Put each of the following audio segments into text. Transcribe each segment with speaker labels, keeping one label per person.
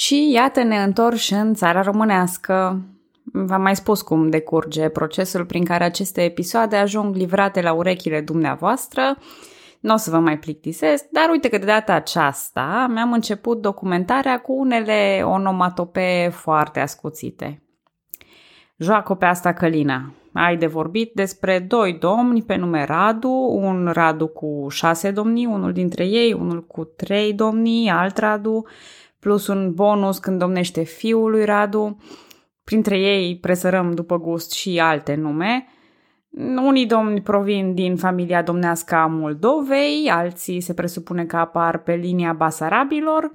Speaker 1: Și iată ne întorși în țara românească. V-am mai spus cum decurge procesul prin care aceste episoade ajung livrate la urechile dumneavoastră. Nu o să vă mai plictisesc, dar uite că de data aceasta mi-am început documentarea cu unele onomatope foarte ascuțite. Joacă pe asta Călina. Ai de vorbit despre doi domni pe nume Radu, un Radu cu șase domnii, unul dintre ei, unul cu trei domnii, alt Radu, plus un bonus când domnește fiul lui Radu. Printre ei presărăm după gust și alte nume. Unii domni provin din familia domnească a Moldovei, alții se presupune că apar pe linia Basarabilor,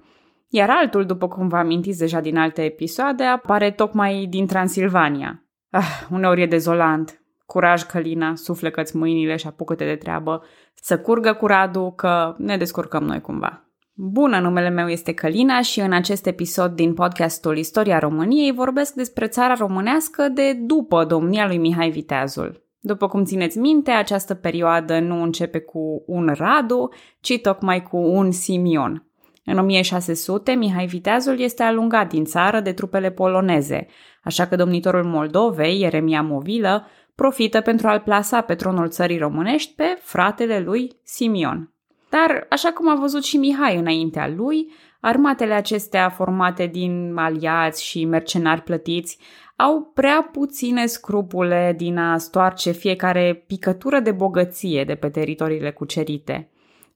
Speaker 1: iar altul, după cum vă amintiți deja din alte episoade, apare tocmai din Transilvania. Ah, uneori e dezolant. Curaj, Călina, suflecă-ți mâinile și apucă-te de treabă. Să curgă cu Radu, că ne descurcăm noi cumva. Bună, numele meu este Călina și în acest episod din podcastul Istoria României vorbesc despre țara românească de după domnia lui Mihai Viteazul. După cum țineți minte, această perioadă nu începe cu un Radu, ci tocmai cu un Simion. În 1600, Mihai Viteazul este alungat din țară de trupele poloneze, așa că domnitorul Moldovei, Ieremia Movilă, profită pentru a-l plasa pe tronul țării românești pe fratele lui Simion. Dar, așa cum a văzut și Mihai înaintea lui, armatele acestea formate din aliați și mercenari plătiți au prea puține scrupule din a stoarce fiecare picătură de bogăție de pe teritoriile cucerite.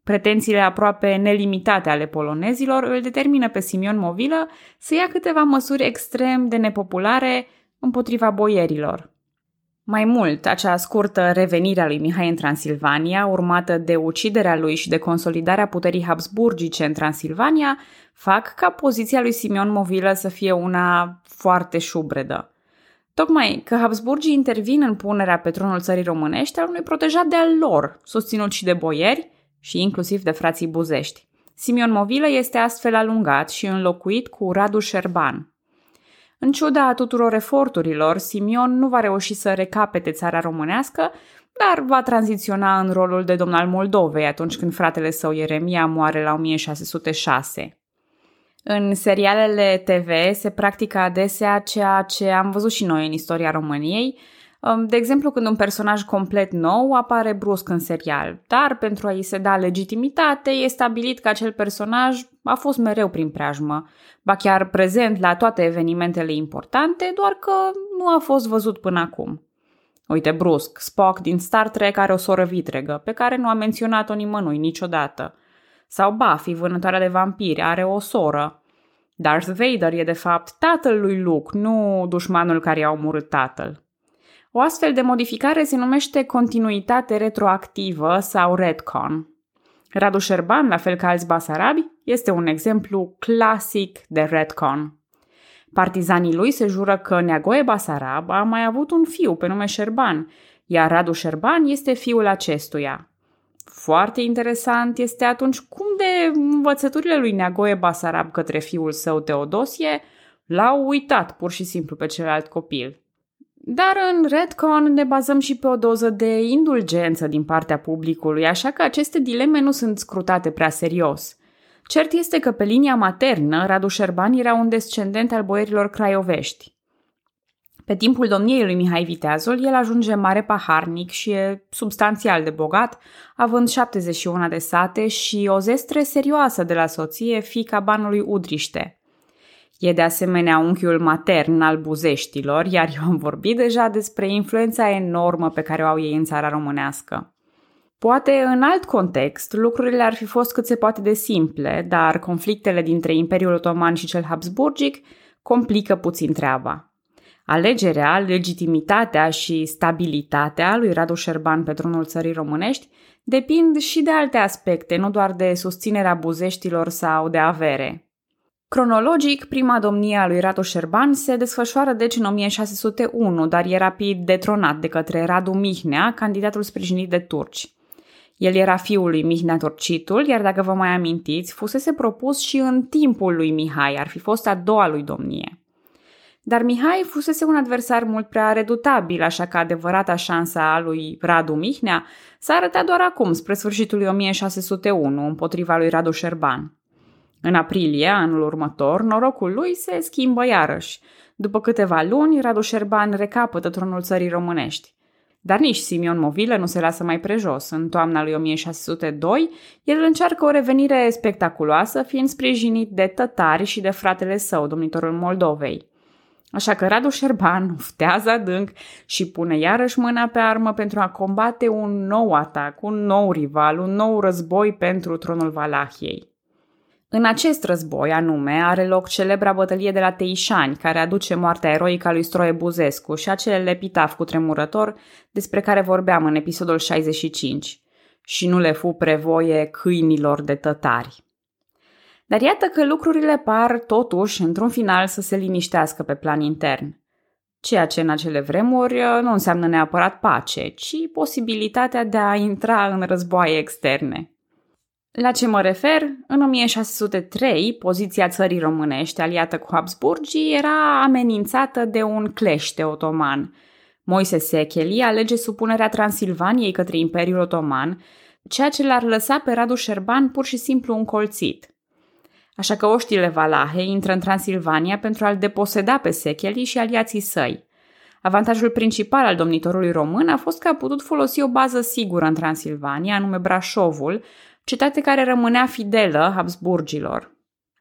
Speaker 1: Pretențiile aproape nelimitate ale polonezilor îl determină pe Simion Movilă să ia câteva măsuri extrem de nepopulare împotriva boierilor. Mai mult, acea scurtă revenire a lui Mihai în Transilvania, urmată de uciderea lui și de consolidarea puterii habsburgice în Transilvania, fac ca poziția lui Simeon Movilă să fie una foarte șubredă. Tocmai că Habsburgii intervin în punerea pe tronul țării românești al unui protejat de al lor, susținut și de boieri și inclusiv de frații buzești. Simeon Movilă este astfel alungat și înlocuit cu Radu Șerban, în ciuda tuturor eforturilor, Simion nu va reuși să recapete țara românească, dar va tranziționa în rolul de domn al Moldovei atunci când fratele său Ieremia moare la 1606. În serialele TV se practică adesea ceea ce am văzut și noi în istoria României, Um, de exemplu, când un personaj complet nou apare brusc în serial, dar pentru a-i se da legitimitate, e stabilit că acel personaj a fost mereu prin preajmă, ba chiar prezent la toate evenimentele importante, doar că nu a fost văzut până acum. Uite, brusc, Spock din Star Trek are o soră vitregă, pe care nu a menționat-o nimănui niciodată. Sau Buffy, vânătoarea de vampiri, are o soră. Darth Vader e de fapt tatăl lui Luke, nu dușmanul care i-a omorât tatăl. O astfel de modificare se numește continuitate retroactivă sau retcon. Radu Șerban, la fel ca alți basarabi, este un exemplu clasic de retcon. Partizanii lui se jură că Neagoe Basarab a mai avut un fiu pe nume Șerban, iar Radu Șerban este fiul acestuia. Foarte interesant este atunci cum de învățăturile lui Neagoe Basarab către fiul său Teodosie l-au uitat pur și simplu pe celălalt copil. Dar în Redcon ne bazăm și pe o doză de indulgență din partea publicului, așa că aceste dileme nu sunt scrutate prea serios. Cert este că pe linia maternă, Radu Șerban era un descendent al boierilor craiovești. Pe timpul domniei lui Mihai Viteazul, el ajunge mare paharnic și e substanțial de bogat, având 71 de sate și o zestre serioasă de la soție, fica banului Udriște – E de asemenea unchiul matern al buzeștilor, iar eu am vorbit deja despre influența enormă pe care o au ei în țara românească. Poate în alt context, lucrurile ar fi fost cât se poate de simple, dar conflictele dintre Imperiul Otoman și cel Habsburgic complică puțin treaba. Alegerea, legitimitatea și stabilitatea lui Radu Șerban pe tronul țării românești depind și de alte aspecte, nu doar de susținerea buzeștilor sau de avere. Cronologic, prima domnie a lui Radu Șerban se desfășoară deci în 1601, dar e rapid detronat de către Radu Mihnea, candidatul sprijinit de turci. El era fiul lui Mihnea Torcitul, iar dacă vă mai amintiți, fusese propus și în timpul lui Mihai, ar fi fost a doua lui domnie. Dar Mihai fusese un adversar mult prea redutabil, așa că adevărata șansa a lui Radu Mihnea s-a arătat doar acum, spre sfârșitul lui 1601, împotriva lui Radu Șerban. În aprilie, anul următor, norocul lui se schimbă iarăși. După câteva luni, Radu Șerban recapătă tronul țării românești. Dar nici Simion Movilă nu se lasă mai prejos. În toamna lui 1602, el încearcă o revenire spectaculoasă, fiind sprijinit de tătari și de fratele său, domnitorul Moldovei. Așa că Radu Șerban uftează adânc și pune iarăși mâna pe armă pentru a combate un nou atac, un nou rival, un nou război pentru tronul Valahiei. În acest război, anume, are loc celebra bătălie de la Teișani, care aduce moartea eroică a lui Stroie Buzescu și acel epitaf cu tremurător despre care vorbeam în episodul 65. Și nu le fu prevoie câinilor de tătari. Dar iată că lucrurile par, totuși, într-un final să se liniștească pe plan intern. Ceea ce în acele vremuri nu înseamnă neapărat pace, ci posibilitatea de a intra în războaie externe. La ce mă refer? În 1603, poziția țării românești aliată cu Habsburgii era amenințată de un clește otoman. Moise Secheli alege supunerea Transilvaniei către Imperiul Otoman, ceea ce l-ar lăsa pe Radu Șerban pur și simplu încolțit. Așa că oștile Valahe intră în Transilvania pentru a-l deposeda pe Secheli și aliații săi. Avantajul principal al domnitorului român a fost că a putut folosi o bază sigură în Transilvania, anume Brașovul, cetate care rămânea fidelă Habsburgilor.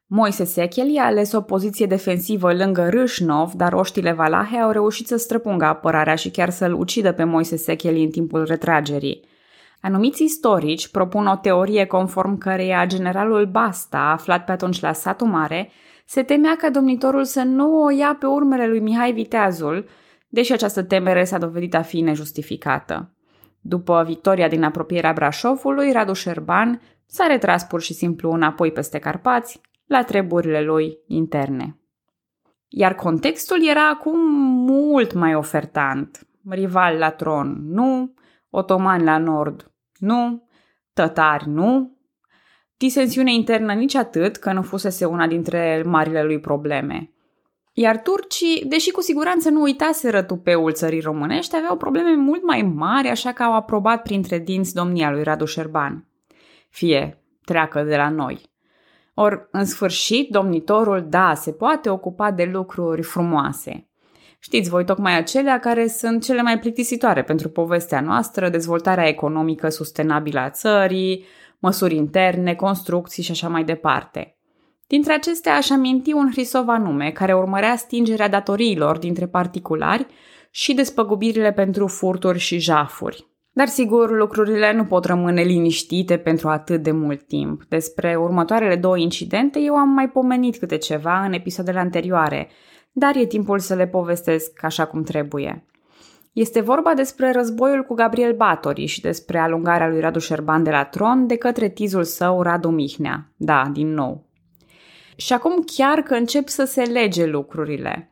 Speaker 1: Moise Secheli a ales o poziție defensivă lângă Râșnov, dar oștile Valahe au reușit să străpungă apărarea și chiar să-l ucidă pe Moise Secheli în timpul retragerii. Anumiți istorici propun o teorie conform căreia generalul Basta, aflat pe atunci la satul mare, se temea ca domnitorul să nu o ia pe urmele lui Mihai Viteazul, deși această temere s-a dovedit a fi nejustificată. După victoria din apropierea Brașovului, Radu Șerban s-a retras pur și simplu înapoi peste Carpați, la treburile lui interne. Iar contextul era acum mult mai ofertant. Rival la tron, nu. Otomani la nord, nu. Tătari, nu. Disensiune internă nici atât, că nu fusese una dintre marile lui probleme. Iar turcii, deși cu siguranță nu uitaseră tupeul țării românești, aveau probleme mult mai mari, așa că au aprobat printre dinți domnia lui Radu Șerban. Fie, treacă de la noi. Or, în sfârșit, domnitorul, da, se poate ocupa de lucruri frumoase. Știți voi tocmai acelea care sunt cele mai plictisitoare pentru povestea noastră, dezvoltarea economică sustenabilă a țării, măsuri interne, construcții și așa mai departe – Dintre acestea aș aminti un Hrisov anume, care urmărea stingerea datoriilor dintre particulari și despăgubirile pentru furturi și jafuri. Dar sigur, lucrurile nu pot rămâne liniștite pentru atât de mult timp. Despre următoarele două incidente eu am mai pomenit câte ceva în episoadele anterioare, dar e timpul să le povestesc așa cum trebuie. Este vorba despre războiul cu Gabriel Batori și despre alungarea lui Radu Șerban de la tron de către tizul său Radu Mihnea. Da, din nou. Și acum chiar că încep să se lege lucrurile.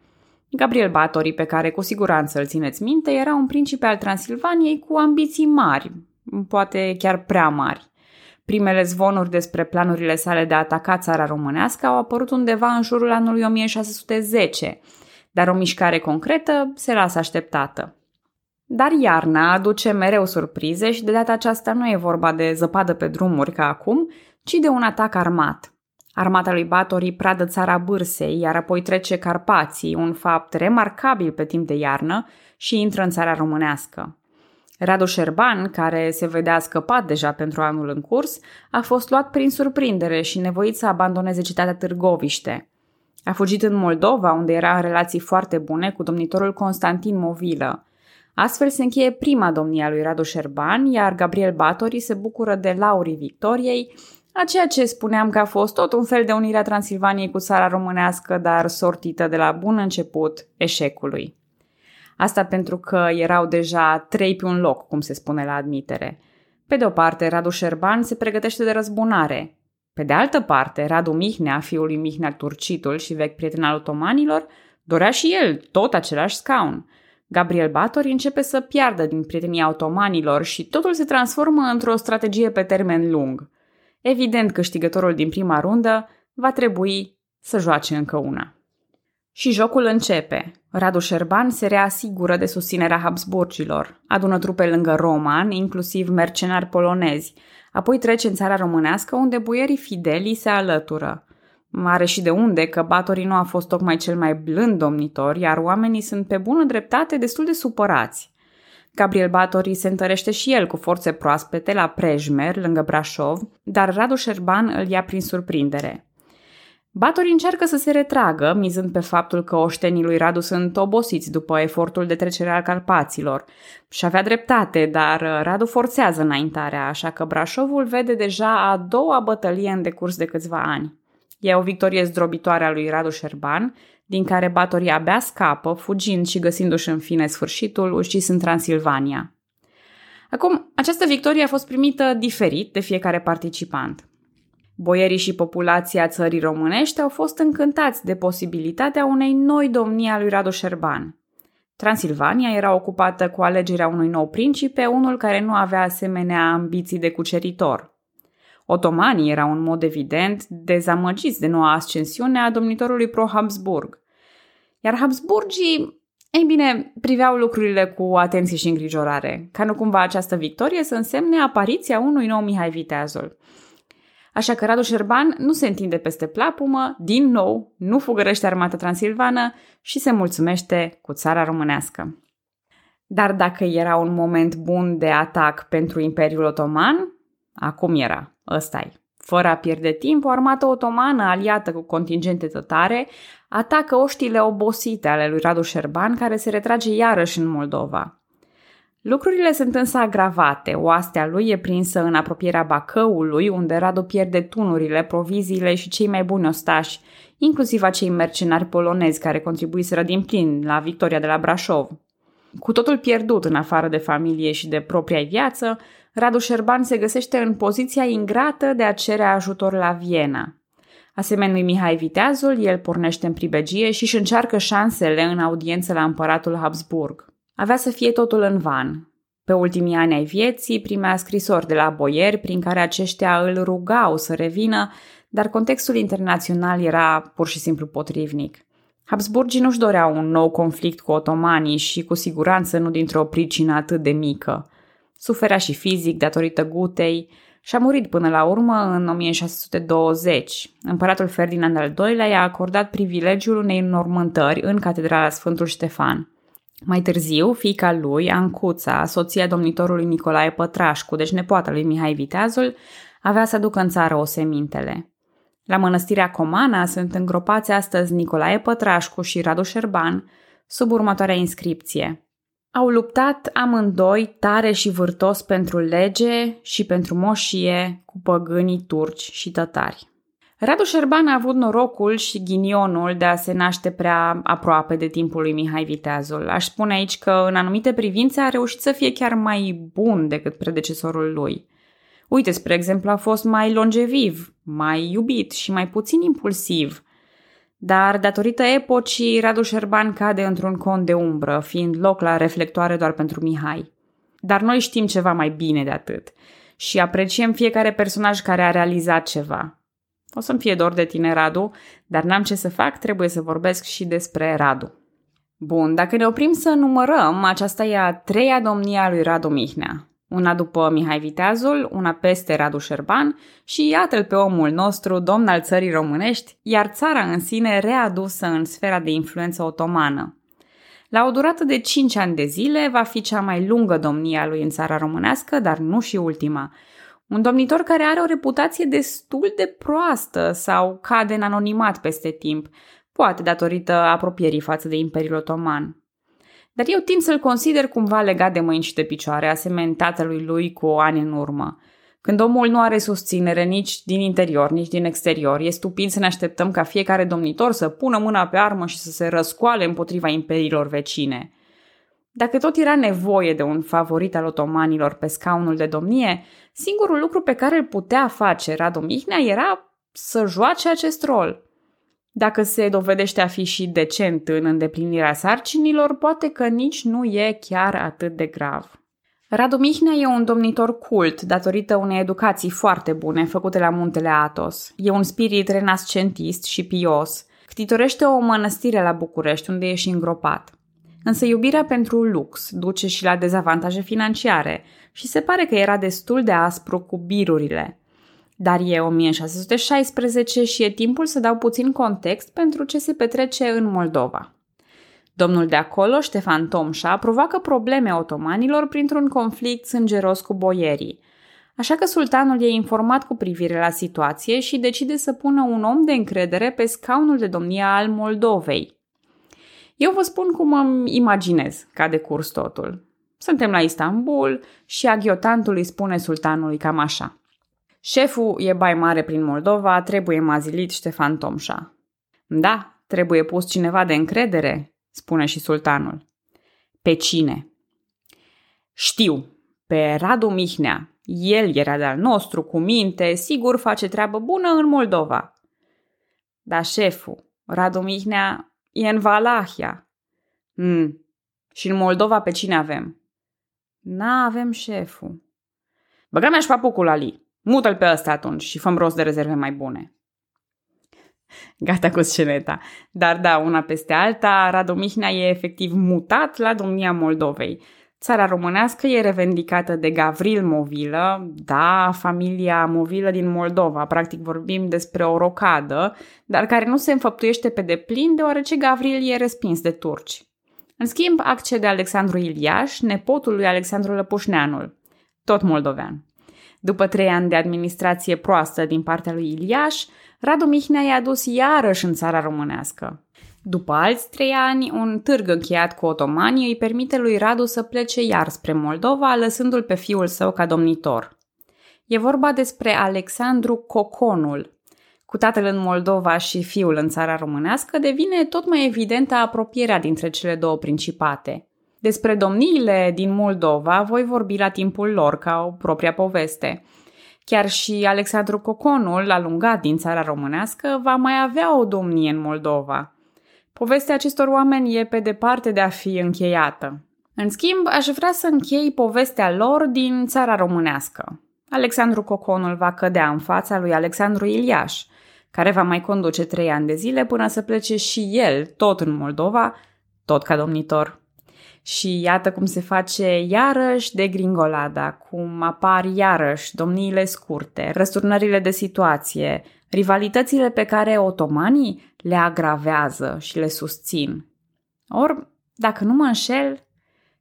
Speaker 1: Gabriel Batori, pe care cu siguranță îl țineți minte, era un principe al Transilvaniei cu ambiții mari, poate chiar prea mari. Primele zvonuri despre planurile sale de a ataca țara românească au apărut undeva în jurul anului 1610, dar o mișcare concretă se lasă așteptată. Dar iarna aduce mereu surprize și de data aceasta nu e vorba de zăpadă pe drumuri ca acum, ci de un atac armat – Armata lui Batori pradă țara Bârsei, iar apoi trece Carpații, un fapt remarcabil pe timp de iarnă, și intră în țara românească. Radu Șerban, care se vedea scăpat deja pentru anul în curs, a fost luat prin surprindere și nevoit să abandoneze cetatea Târgoviște. A fugit în Moldova, unde era în relații foarte bune cu domnitorul Constantin Movilă. Astfel se încheie prima domnia lui Radu Șerban, iar Gabriel Batori se bucură de laurii victoriei, a ceea ce spuneam că a fost tot un fel de unire a Transilvaniei cu țara românească, dar sortită de la bun început eșecului. Asta pentru că erau deja trei pe un loc, cum se spune la admitere. Pe de o parte, Radu Șerban se pregătește de răzbunare. Pe de altă parte, Radu Mihnea, fiul lui Mihnea Turcitul și vechi prieten al otomanilor, dorea și el tot același scaun. Gabriel Batori începe să piardă din prietenia otomanilor și totul se transformă într-o strategie pe termen lung – Evident, câștigătorul din prima rundă va trebui să joace încă una. Și jocul începe. Radu Șerban se reasigură de susținerea Habsburgilor, adună trupe lângă Roman, inclusiv mercenari polonezi, apoi trece în țara românească unde buierii fideli se alătură. Are și de unde că Batorii nu a fost tocmai cel mai blând domnitor, iar oamenii sunt pe bună dreptate destul de supărați. Gabriel Batorii se întărește și el cu forțe proaspete la Prejmer, lângă Brașov, dar Radu Șerban îl ia prin surprindere. Batori încearcă să se retragă, mizând pe faptul că oștenii lui Radu sunt obosiți după efortul de trecere al Carpaților. Și avea dreptate, dar Radu forțează înaintarea, așa că Brașovul vede deja a doua bătălie în decurs de câțiva ani. E o victorie zdrobitoare a lui Radu Șerban, din care Batorii abia scapă, fugind și găsindu-și în fine sfârșitul ucis în Transilvania. Acum, această victorie a fost primită diferit de fiecare participant. Boierii și populația țării românești au fost încântați de posibilitatea unei noi domnii a lui Radu Șerban. Transilvania era ocupată cu alegerea unui nou principe, unul care nu avea asemenea ambiții de cuceritor. Otomanii erau în mod evident dezamăgiți de noua ascensiune a domnitorului pro-Habsburg. Iar Habsburgii, ei bine, priveau lucrurile cu atenție și îngrijorare, ca nu cumva această victorie să însemne apariția unui nou Mihai Viteazul – Așa că Radu Șerban nu se întinde peste plapumă, din nou, nu fugărește armata transilvană și se mulțumește cu țara românească. Dar dacă era un moment bun de atac pentru Imperiul Otoman, acum era, ăsta -i. Fără a pierde timp, o armată otomană aliată cu contingente tătare atacă oștile obosite ale lui Radu Șerban, care se retrage iarăși în Moldova. Lucrurile sunt însă agravate. Oastea lui e prinsă în apropierea Bacăului, unde Radu pierde tunurile, proviziile și cei mai buni ostași, inclusiv acei mercenari polonezi care contribuiseră din plin la victoria de la Brașov. Cu totul pierdut în afară de familie și de propria viață, Radu Șerban se găsește în poziția ingrată de a cere ajutor la Viena. Asemenea lui Mihai Viteazul, el pornește în pribegie și își încearcă șansele în audiență la împăratul Habsburg. Avea să fie totul în van. Pe ultimii ani ai vieții primea scrisori de la boieri prin care aceștia îl rugau să revină, dar contextul internațional era pur și simplu potrivnic. Habsburgii nu-și doreau un nou conflict cu otomanii și cu siguranță nu dintr-o pricină atât de mică. Suferea și fizic datorită gutei și a murit până la urmă în 1620. Împăratul Ferdinand al II-lea i-a acordat privilegiul unei înmormântări în catedrala Sfântul Ștefan. Mai târziu, fiica lui, Ancuța, soția domnitorului Nicolae Pătrașcu, deci nepoata lui Mihai Viteazul, avea să ducă în țară osemintele. La mănăstirea Comana sunt îngropați astăzi Nicolae Pătrașcu și Radu Șerban sub următoarea inscripție. Au luptat amândoi tare și vârtos pentru lege și pentru moșie cu păgânii turci și tătari. Radu Șerban a avut norocul și ghinionul de a se naște prea aproape de timpul lui Mihai Viteazul. Aș spune aici că în anumite privințe a reușit să fie chiar mai bun decât predecesorul lui. Uite, spre exemplu, a fost mai longeviv, mai iubit și mai puțin impulsiv. Dar, datorită epocii, Radu Șerban cade într-un cont de umbră, fiind loc la reflectoare doar pentru Mihai. Dar noi știm ceva mai bine de atât și apreciem fiecare personaj care a realizat ceva. O să-mi fie dor de tine, Radu, dar n-am ce să fac, trebuie să vorbesc și despre Radu. Bun, dacă ne oprim să numărăm, aceasta e a treia domnie a lui Radu Mihnea. Una după Mihai Viteazul, una peste Radu Șerban și iată-l pe omul nostru, domn al țării românești, iar țara în sine readusă în sfera de influență otomană. La o durată de 5 ani de zile va fi cea mai lungă domnie a lui în țara românească, dar nu și ultima – un domnitor care are o reputație destul de proastă sau cade în anonimat peste timp, poate datorită apropierii față de Imperiul Otoman. Dar eu tind să-l consider cumva legat de mâini și de picioare, asemenea tatălui lui cu o ani în urmă. Când omul nu are susținere nici din interior, nici din exterior, e stupid să ne așteptăm ca fiecare domnitor să pună mâna pe armă și să se răscoale împotriva imperiilor vecine. Dacă tot era nevoie de un favorit al otomanilor pe scaunul de domnie, singurul lucru pe care îl putea face Radu Mihnea era să joace acest rol. Dacă se dovedește a fi și decent în îndeplinirea sarcinilor, poate că nici nu e chiar atât de grav. Radu Mihnea e un domnitor cult datorită unei educații foarte bune făcute la muntele Atos. E un spirit renascentist și pios. Ctitorește o mănăstire la București unde e și îngropat. Însă iubirea pentru lux duce și la dezavantaje financiare și se pare că era destul de aspru cu birurile. Dar e 1616 și e timpul să dau puțin context pentru ce se petrece în Moldova. Domnul de acolo, Ștefan Tomșa, provoacă probleme otomanilor printr-un conflict sângeros cu boierii. Așa că sultanul e informat cu privire la situație și decide să pună un om de încredere pe scaunul de domnie al Moldovei. Eu vă spun cum îmi imaginez ca de curs totul. Suntem la Istanbul și aghiotantul îi spune sultanului cam așa. Șeful e bai mare prin Moldova, trebuie mazilit Ștefan Tomșa. Da, trebuie pus cineva de încredere, spune și sultanul. Pe cine? Știu, pe Radu Mihnea. El era de-al nostru, cu minte, sigur face treabă bună în Moldova. Dar șeful, Radu Mihnea, e în Valahia. Mm. Și în Moldova pe cine avem? N-avem șeful. Băga mea și papucul Ali. Mută-l pe ăsta atunci și făm rost de rezerve mai bune. Gata cu sceneta. Dar da, una peste alta, Radu Mihnea e efectiv mutat la domnia Moldovei. Țara românească e revendicată de Gavril Movilă, da, familia Movilă din Moldova, practic vorbim despre o rocadă, dar care nu se înfăptuiește pe deplin deoarece Gavril e respins de turci. În schimb, accede Alexandru Iliaș, nepotul lui Alexandru Lăpușneanul, tot moldovean. După trei ani de administrație proastă din partea lui Iliaș, Radu Mihnea i-a dus iarăși în țara românească. După alți trei ani, un târg încheiat cu otomanii îi permite lui Radu să plece iar spre Moldova, lăsându-l pe fiul său ca domnitor. E vorba despre Alexandru Coconul. Cu tatăl în Moldova și fiul în țara românească devine tot mai evidentă apropierea dintre cele două principate. Despre domniile din Moldova voi vorbi la timpul lor ca o propria poveste. Chiar și Alexandru Coconul, alungat din țara românească, va mai avea o domnie în Moldova – Povestea acestor oameni e pe departe de a fi încheiată. În schimb, aș vrea să închei povestea lor din țara românească. Alexandru Coconul va cădea în fața lui Alexandru Iliaș, care va mai conduce trei ani de zile până să plece și el, tot în Moldova, tot ca domnitor. Și iată cum se face iarăși de gringolada, cum apar iarăși domniile scurte, răsturnările de situație, rivalitățile pe care otomanii le agravează și le susțin. Or, dacă nu mă înșel,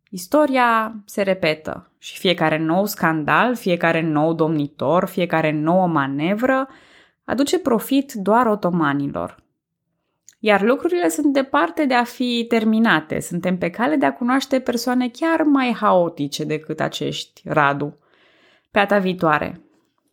Speaker 1: istoria se repetă și fiecare nou scandal, fiecare nou domnitor, fiecare nouă manevră aduce profit doar otomanilor. Iar lucrurile sunt departe de a fi terminate. Suntem pe cale de a cunoaște persoane chiar mai haotice decât acești Radu. Pe ata viitoare!